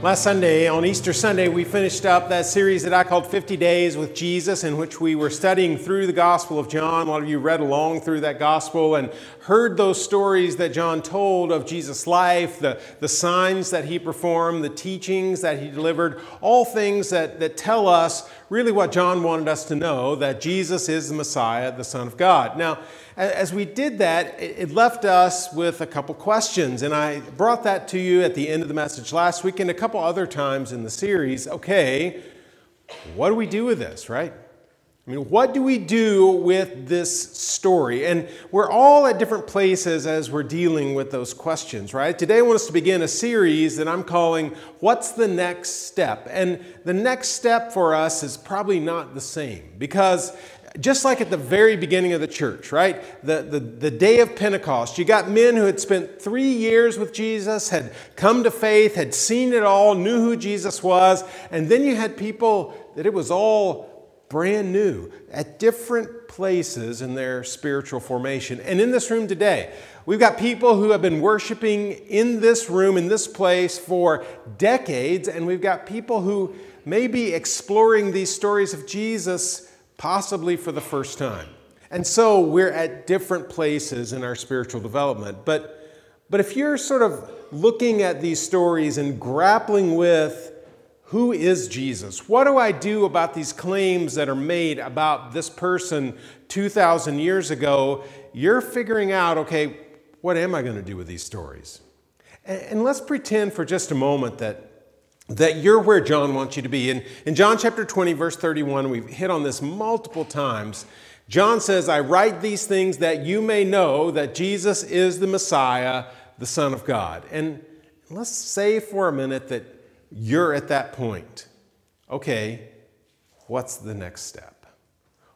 Last Sunday, on Easter Sunday, we finished up that series that I called 50 Days with Jesus, in which we were studying through the Gospel of John. A lot of you read along through that Gospel and heard those stories that John told of Jesus' life, the, the signs that he performed, the teachings that he delivered, all things that, that tell us really what John wanted us to know that Jesus is the Messiah, the Son of God. Now, as we did that, it left us with a couple questions, and I brought that to you at the end of the message last week and a couple other times in the series. Okay, what do we do with this, right? I mean, what do we do with this story? And we're all at different places as we're dealing with those questions, right? Today I want us to begin a series that I'm calling What's the Next Step? And the next step for us is probably not the same because just like at the very beginning of the church, right? The, the, the day of Pentecost, you got men who had spent three years with Jesus, had come to faith, had seen it all, knew who Jesus was, and then you had people that it was all brand new at different places in their spiritual formation. And in this room today, we've got people who have been worshiping in this room, in this place for decades, and we've got people who may be exploring these stories of Jesus possibly for the first time. And so we're at different places in our spiritual development. But, but if you're sort of looking at these stories and grappling with who is Jesus? What do I do about these claims that are made about this person 2,000 years ago? You're figuring out, okay, what am I going to do with these stories? And, and let's pretend for just a moment that that you're where John wants you to be. In, in John chapter 20, verse 31, we've hit on this multiple times. John says, I write these things that you may know that Jesus is the Messiah, the Son of God. And let's say for a minute that you're at that point. Okay, what's the next step?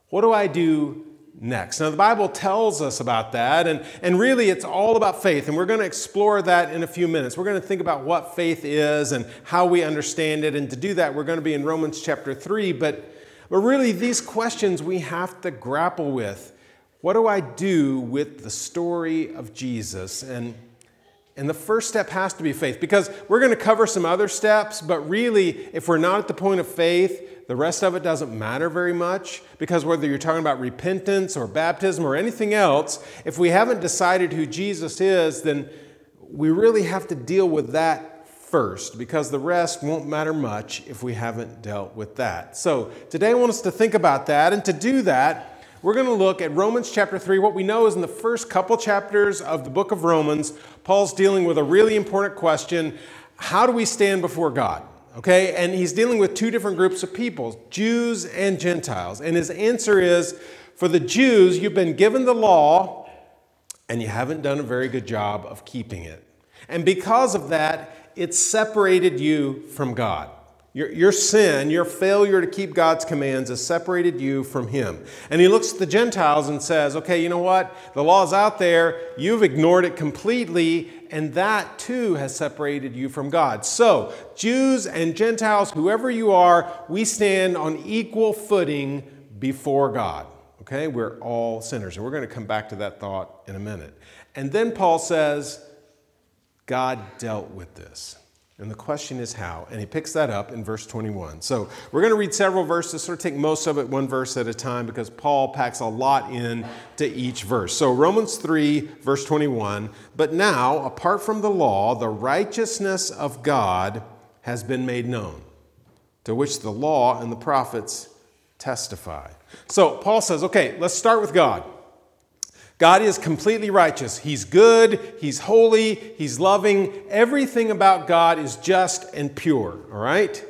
What do I do next. Now, the Bible tells us about that, and, and really it's all about faith, and we're going to explore that in a few minutes. We're going to think about what faith is and how we understand it, and to do that, we're going to be in Romans chapter 3. But, but really, these questions we have to grapple with. What do I do with the story of Jesus? And, and the first step has to be faith, because we're going to cover some other steps, but really, if we're not at the point of faith, the rest of it doesn't matter very much because whether you're talking about repentance or baptism or anything else, if we haven't decided who Jesus is, then we really have to deal with that first because the rest won't matter much if we haven't dealt with that. So today I want us to think about that. And to do that, we're going to look at Romans chapter 3. What we know is in the first couple chapters of the book of Romans, Paul's dealing with a really important question How do we stand before God? Okay, and he's dealing with two different groups of people, Jews and Gentiles. And his answer is for the Jews, you've been given the law and you haven't done a very good job of keeping it. And because of that, it's separated you from God. Your, your sin, your failure to keep God's commands has separated you from Him. And He looks at the Gentiles and says, okay, you know what? The law's out there. You've ignored it completely, and that too has separated you from God. So, Jews and Gentiles, whoever you are, we stand on equal footing before God. Okay? We're all sinners. And we're going to come back to that thought in a minute. And then Paul says, God dealt with this. And the question is how. And he picks that up in verse 21. So we're going to read several verses, sort of take most of it one verse at a time because Paul packs a lot in to each verse. So Romans 3, verse 21. But now, apart from the law, the righteousness of God has been made known, to which the law and the prophets testify. So Paul says, okay, let's start with God. God is completely righteous. He's good, He's holy, He's loving. Everything about God is just and pure, all right?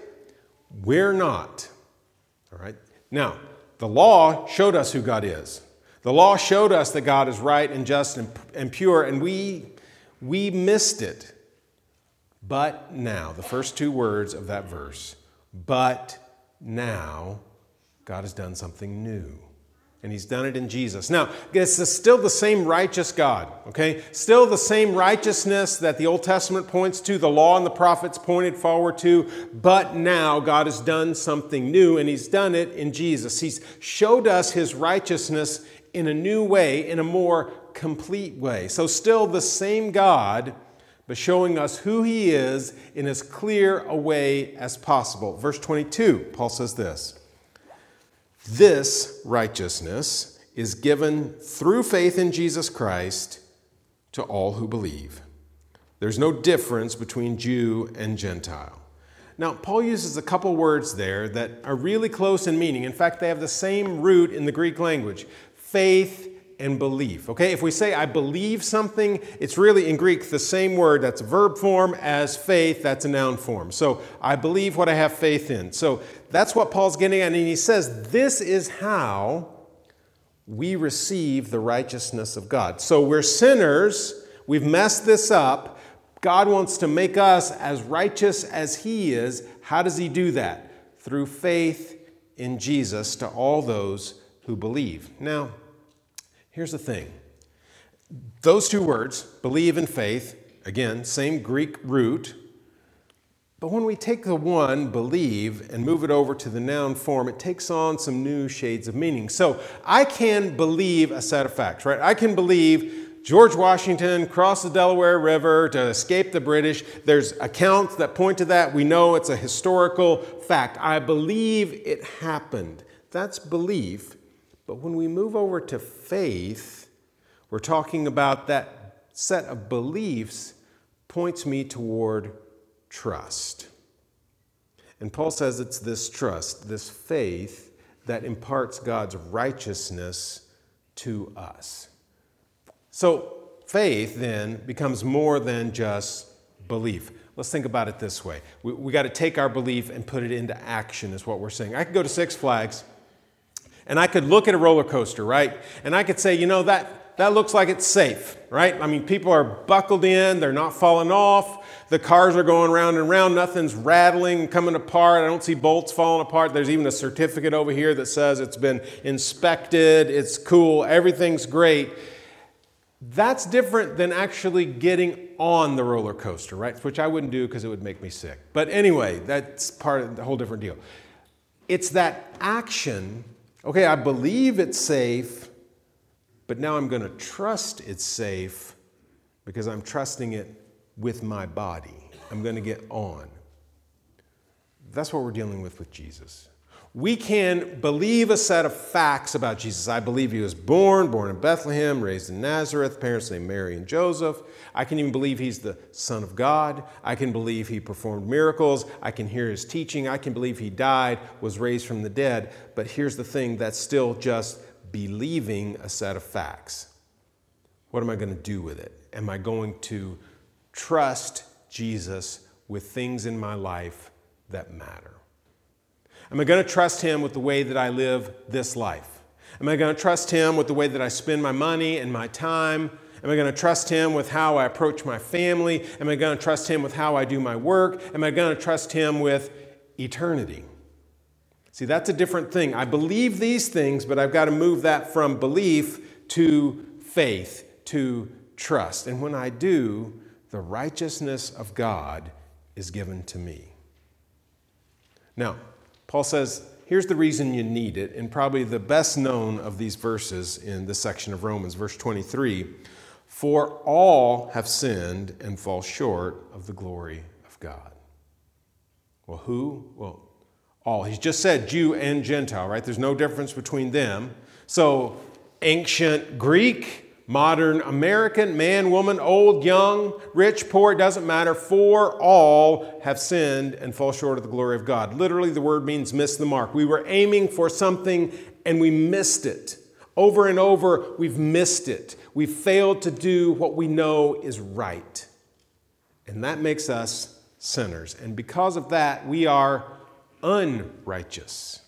We're not, all right? Now, the law showed us who God is. The law showed us that God is right and just and, and pure, and we, we missed it. But now, the first two words of that verse, but now, God has done something new and he's done it in Jesus. Now, it's still the same righteous God, okay? Still the same righteousness that the Old Testament points to, the law and the prophets pointed forward to, but now God has done something new, and he's done it in Jesus. He's showed us his righteousness in a new way, in a more complete way. So, still the same God, but showing us who he is in as clear a way as possible. Verse 22, Paul says this This righteousness is given through faith in Jesus Christ to all who believe. There's no difference between Jew and Gentile. Now, Paul uses a couple words there that are really close in meaning. In fact, they have the same root in the Greek language faith and belief. Okay, if we say I believe something, it's really in Greek the same word that's verb form as faith, that's a noun form. So I believe what I have faith in. So that's what Paul's getting at. And he says, This is how we receive the righteousness of God. So we're sinners, we've messed this up. God wants to make us as righteous as He is. How does He do that? Through faith in Jesus to all those who believe. Now, Here's the thing those two words, believe and faith, again, same Greek root. But when we take the one, believe, and move it over to the noun form, it takes on some new shades of meaning. So I can believe a set of facts, right? I can believe George Washington crossed the Delaware River to escape the British. There's accounts that point to that. We know it's a historical fact. I believe it happened. That's belief. But when we move over to faith, we're talking about that set of beliefs points me toward trust. And Paul says it's this trust, this faith, that imparts God's righteousness to us. So faith then becomes more than just belief. Let's think about it this way. We, we got to take our belief and put it into action, is what we're saying. I could go to Six Flags and I could look at a roller coaster, right? And I could say, you know, that, that looks like it's safe, right? I mean, people are buckled in, they're not falling off, the cars are going round and round, nothing's rattling, coming apart. I don't see bolts falling apart. There's even a certificate over here that says it's been inspected, it's cool, everything's great. That's different than actually getting on the roller coaster, right? Which I wouldn't do because it would make me sick. But anyway, that's part of the whole different deal. It's that action Okay, I believe it's safe, but now I'm going to trust it's safe because I'm trusting it with my body. I'm going to get on. That's what we're dealing with with Jesus. We can believe a set of facts about Jesus. I believe he was born, born in Bethlehem, raised in Nazareth, parents named Mary and Joseph. I can even believe he's the Son of God. I can believe he performed miracles. I can hear his teaching. I can believe he died, was raised from the dead. But here's the thing that's still just believing a set of facts. What am I going to do with it? Am I going to trust Jesus with things in my life that matter? Am I going to trust him with the way that I live this life? Am I going to trust him with the way that I spend my money and my time? Am I going to trust Him with how I approach my family? Am I going to trust Him with how I do my work? Am I going to trust Him with eternity? See, that's a different thing. I believe these things, but I've got to move that from belief to faith, to trust. And when I do, the righteousness of God is given to me. Now, Paul says, here's the reason you need it, and probably the best known of these verses in this section of Romans, verse 23. For all have sinned and fall short of the glory of God. Well, who? Well, all. He's just said Jew and Gentile, right? There's no difference between them. So, ancient Greek, modern American, man, woman, old, young, rich, poor, it doesn't matter. For all have sinned and fall short of the glory of God. Literally, the word means miss the mark. We were aiming for something and we missed it. Over and over, we've missed it. We've failed to do what we know is right. And that makes us sinners. And because of that, we are unrighteous.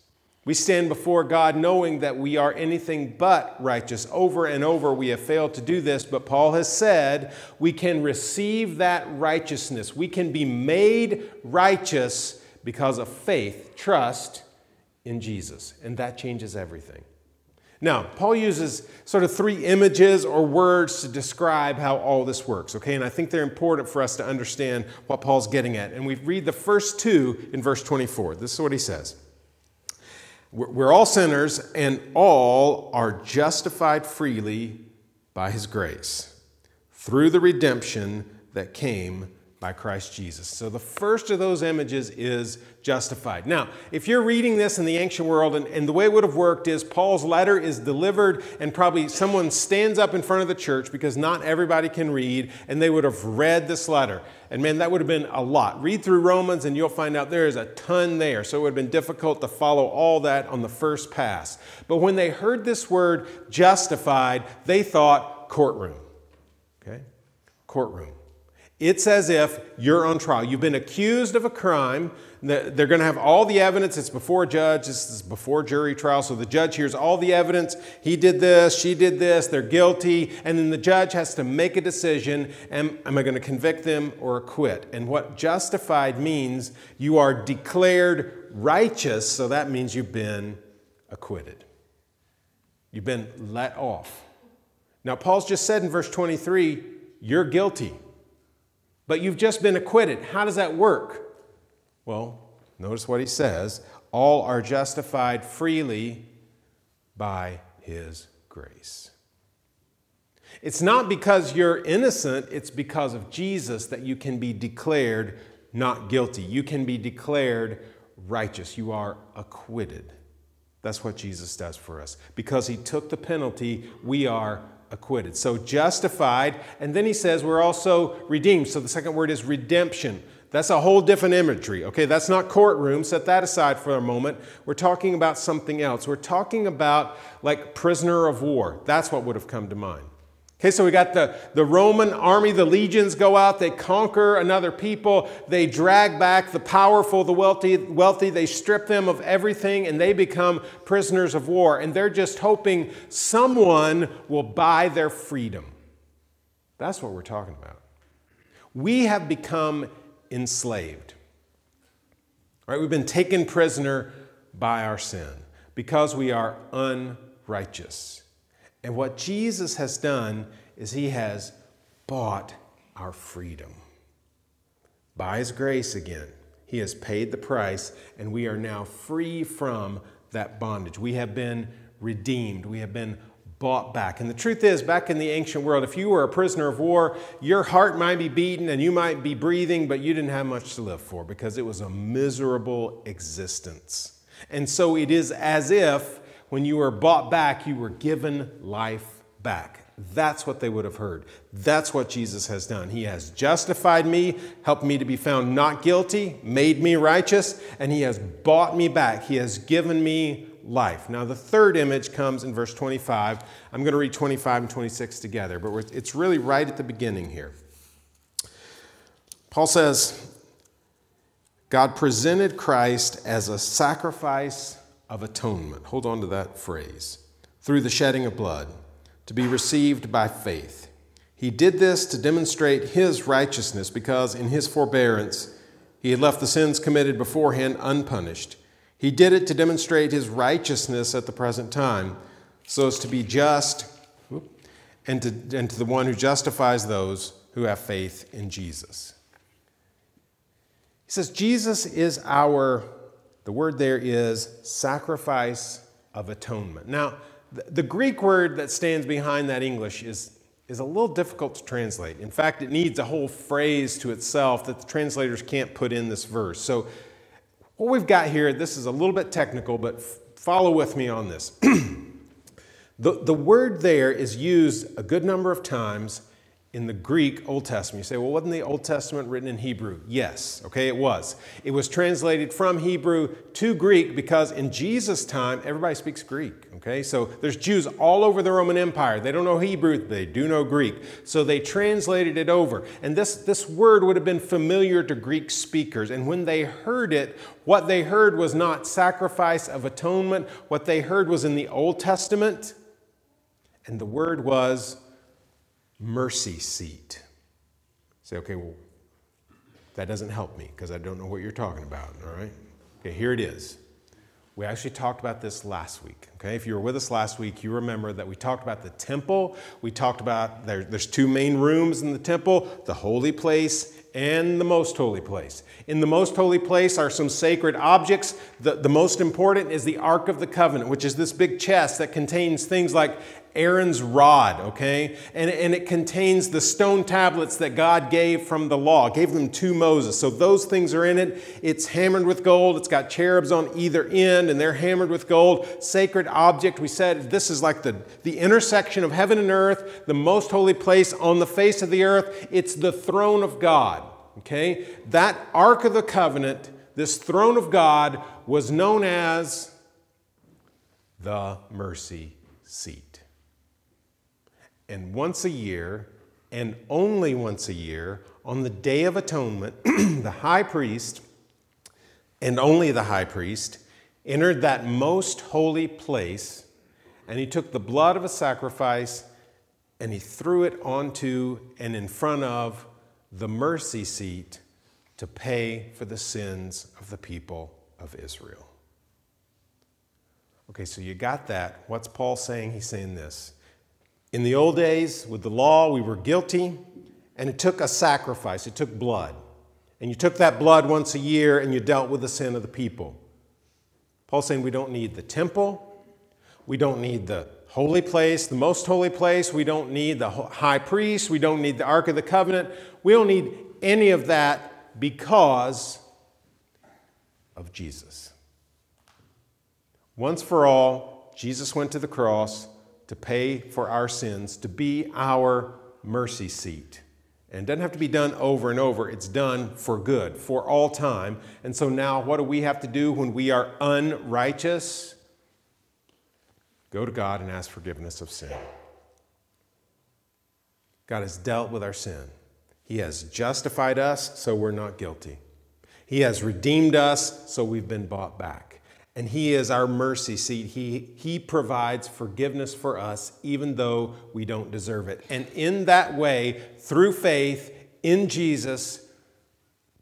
We stand before God knowing that we are anything but righteous. Over and over, we have failed to do this, but Paul has said we can receive that righteousness. We can be made righteous because of faith, trust in Jesus. And that changes everything. Now, Paul uses sort of three images or words to describe how all this works, okay? And I think they're important for us to understand what Paul's getting at. And we read the first two in verse 24. This is what he says We're all sinners, and all are justified freely by his grace through the redemption that came by Christ Jesus. So the first of those images is justified. Now, if you're reading this in the ancient world, and, and, the way it would have worked is Paul's letter is delivered, and probably someone stands up in front of the church because not everybody can read, and they would have read this letter. And man, that would have been a lot. Read through Romans, and you'll find out there is a ton there. So it would have been difficult to follow all that on the first pass. But when they heard this word justified, they thought courtroom. Okay? Courtroom. It's as if you're on trial. You've been accused of a crime. They're going to have all the evidence. It's before a judge. This is before jury trial. So the judge hears all the evidence. He did this. She did this. They're guilty. And then the judge has to make a decision. Am, am I going to convict them or acquit? And what justified means, you are declared righteous. So that means you've been acquitted. You've been let off. Now, Paul's just said in verse 23, you're guilty but you've just been acquitted. How does that work? Well, notice what he says all are justified freely by his grace. It's not because you're innocent, it's because of Jesus that you can be declared not guilty. You can be declared righteous. You are acquitted. That's what Jesus does for us. Because he took the penalty, we are acquitted. So justified, and then he says we're also redeemed. So the second word is redemption. That's a whole different imagery. Okay, that's not courtroom. Set that aside for a moment. We're talking about something else. We're talking about like prisoner of war. That's what would have come to mind. Okay, so we got the, the Roman army, the legions go out, they conquer another people, they drag back the powerful, the wealthy, wealthy, they strip them of everything, and they become prisoners of war. And they're just hoping someone will buy their freedom. That's what we're talking about. We have become enslaved. Right? We've been taken prisoner by our sin because we are unrighteous. And what Jesus has done is he has bought our freedom. By his grace again, he has paid the price, and we are now free from that bondage. We have been redeemed, we have been bought back. And the truth is, back in the ancient world, if you were a prisoner of war, your heart might be beaten and you might be breathing, but you didn't have much to live for because it was a miserable existence. And so it is as if when you were bought back, you were given life back. That's what they would have heard. That's what Jesus has done. He has justified me, helped me to be found not guilty, made me righteous, and He has bought me back. He has given me life. Now, the third image comes in verse 25. I'm going to read 25 and 26 together, but it's really right at the beginning here. Paul says, God presented Christ as a sacrifice of atonement. Hold on to that phrase. Through the shedding of blood, to be received by faith. He did this to demonstrate his righteousness because in his forbearance he had left the sins committed beforehand unpunished. He did it to demonstrate his righteousness at the present time, so as to be just and to, and to the one who justifies those who have faith in Jesus. He says, Jesus is our the word there is sacrifice of atonement. Now, the Greek word that stands behind that English is, is a little difficult to translate. In fact, it needs a whole phrase to itself that the translators can't put in this verse. So, what we've got here, this is a little bit technical, but follow with me on this. the, the word there is used a good number of times in the Greek Old Testament. You say, well, wasn't the Old Testament written in Hebrew? Yes, okay, it was. It was translated from Hebrew to Greek because in Jesus' time, everybody speaks Greek, okay? So there's Jews all over the Roman Empire. They don't know Hebrew, they do know Greek. So they translated it over. And this, this word would have been familiar to Greek speakers. And when they heard it, what they heard was not sacrifice of atonement, what they heard was in the Old Testament. And the word was mercy seat. Say, okay, well, that doesn't help me because I don't know what you're talking about, all right? Okay, here it is. We actually talked about this last week. Okay, if you were with us last week, you remember that we talked about the temple. We talked about there, there's two main rooms in the temple the holy place and the most holy place. In the most holy place are some sacred objects. The, the most important is the Ark of the Covenant, which is this big chest that contains things like Aaron's rod, okay? And, and it contains the stone tablets that God gave from the law, gave them to Moses. So those things are in it. It's hammered with gold. It's got cherubs on either end, and they're hammered with gold. Sacred object. We said this is like the, the intersection of heaven and earth, the most holy place on the face of the earth. It's the throne of God, okay? That Ark of the Covenant, this throne of God, was known as the mercy seat. And once a year, and only once a year, on the Day of Atonement, the high priest, and only the high priest, entered that most holy place, and he took the blood of a sacrifice and he threw it onto and in front of the mercy seat to pay for the sins of the people of Israel. Okay, so you got that. What's Paul saying? He's saying this. In the old days, with the law, we were guilty, and it took a sacrifice, it took blood. And you took that blood once a year and you dealt with the sin of the people. Paul's saying we don't need the temple, we don't need the holy place, the most holy place, we don't need the high priest, we don't need the Ark of the Covenant, we don't need any of that because of Jesus. Once for all, Jesus went to the cross to pay for our sins, to be our mercy seat. And it doesn't have to be done over and over, it's done for good, for all time. And so now, what do we have to do when we are unrighteous? Go to God and ask forgiveness of sin. God has dealt with our sin. He has justified us, so we're not guilty. He has redeemed us, so we've been bought back. And He is our mercy seat. He, he provides forgiveness for us, even though we don't deserve it. And in that way, through faith in Jesus,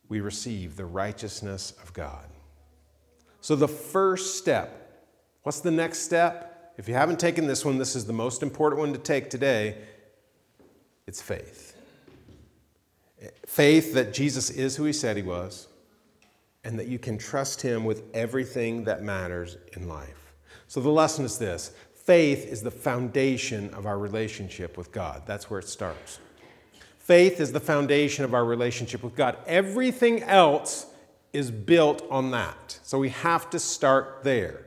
we receive the righteousness of God. So, the first step, what's the next step? If you haven't taken this one, this is the most important one to take today. It's faith. Faith that Jesus is who He said He was and that you can trust Him with everything that matters in life. So the lesson is this faith is the foundation of our relationship with God. That's where it starts. Faith is the foundation of our relationship with God. Everything else is built on that. So we have to start there.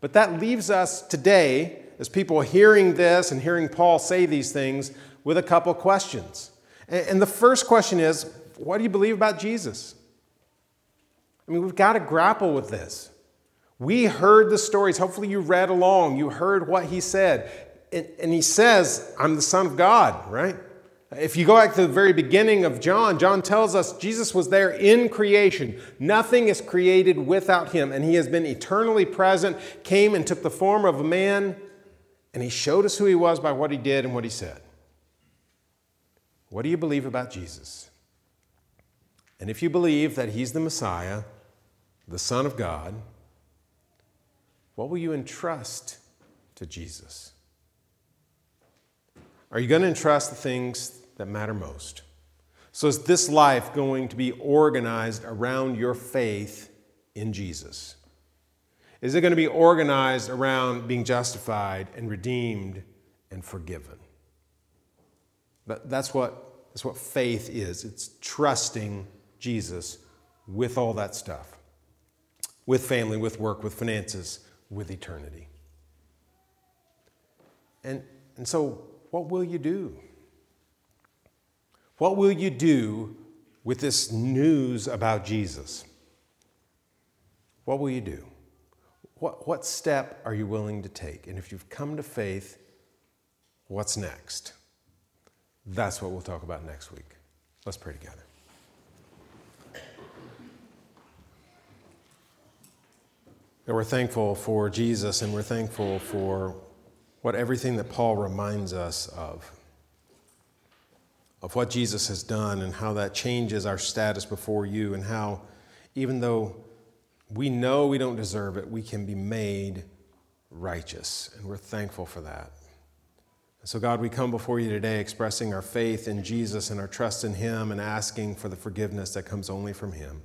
But that leaves us today, as people hearing this and hearing Paul say these things, with a couple questions. And the first question is what do you believe about Jesus? I mean, we've got to grapple with this. We heard the stories. Hopefully, you read along. You heard what he said. And, and, he says, I'm the Son of God, right? If you go back to the very beginning of John, John tells us Jesus was there in creation. Nothing is created without him. And he has been eternally present, came and took the form of a man, and he showed us who he was by what he did and what he said. What do you believe about Jesus? And if you believe that he's the Messiah, the Son of God, what will you entrust to Jesus? Are you going to entrust the things that matter most? So, is this life going to be organized around your faith in Jesus? Is it going to be organized around being justified and redeemed and forgiven? But that's what, that's what faith is it's trusting Jesus with all that stuff with family, with work, with finances, with eternity. And, and so, what will you do? What will you do with this news about Jesus? What will you do? What, what step are you willing to take? And if you've come to faith, what's next? That's what we'll talk about next week. Let's pray together. That we're thankful for Jesus and we're thankful for what everything that Paul reminds us of, of what Jesus has done and how that changes our status before you, and how even though we know we don't deserve it, we can be made righteous. And we're thankful for that. So, God, we come before you today expressing our faith in Jesus and our trust in Him and asking for the forgiveness that comes only from Him.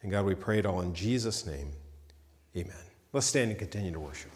And God, we pray it all in Jesus' name. Amen. Let's stand and continue to worship.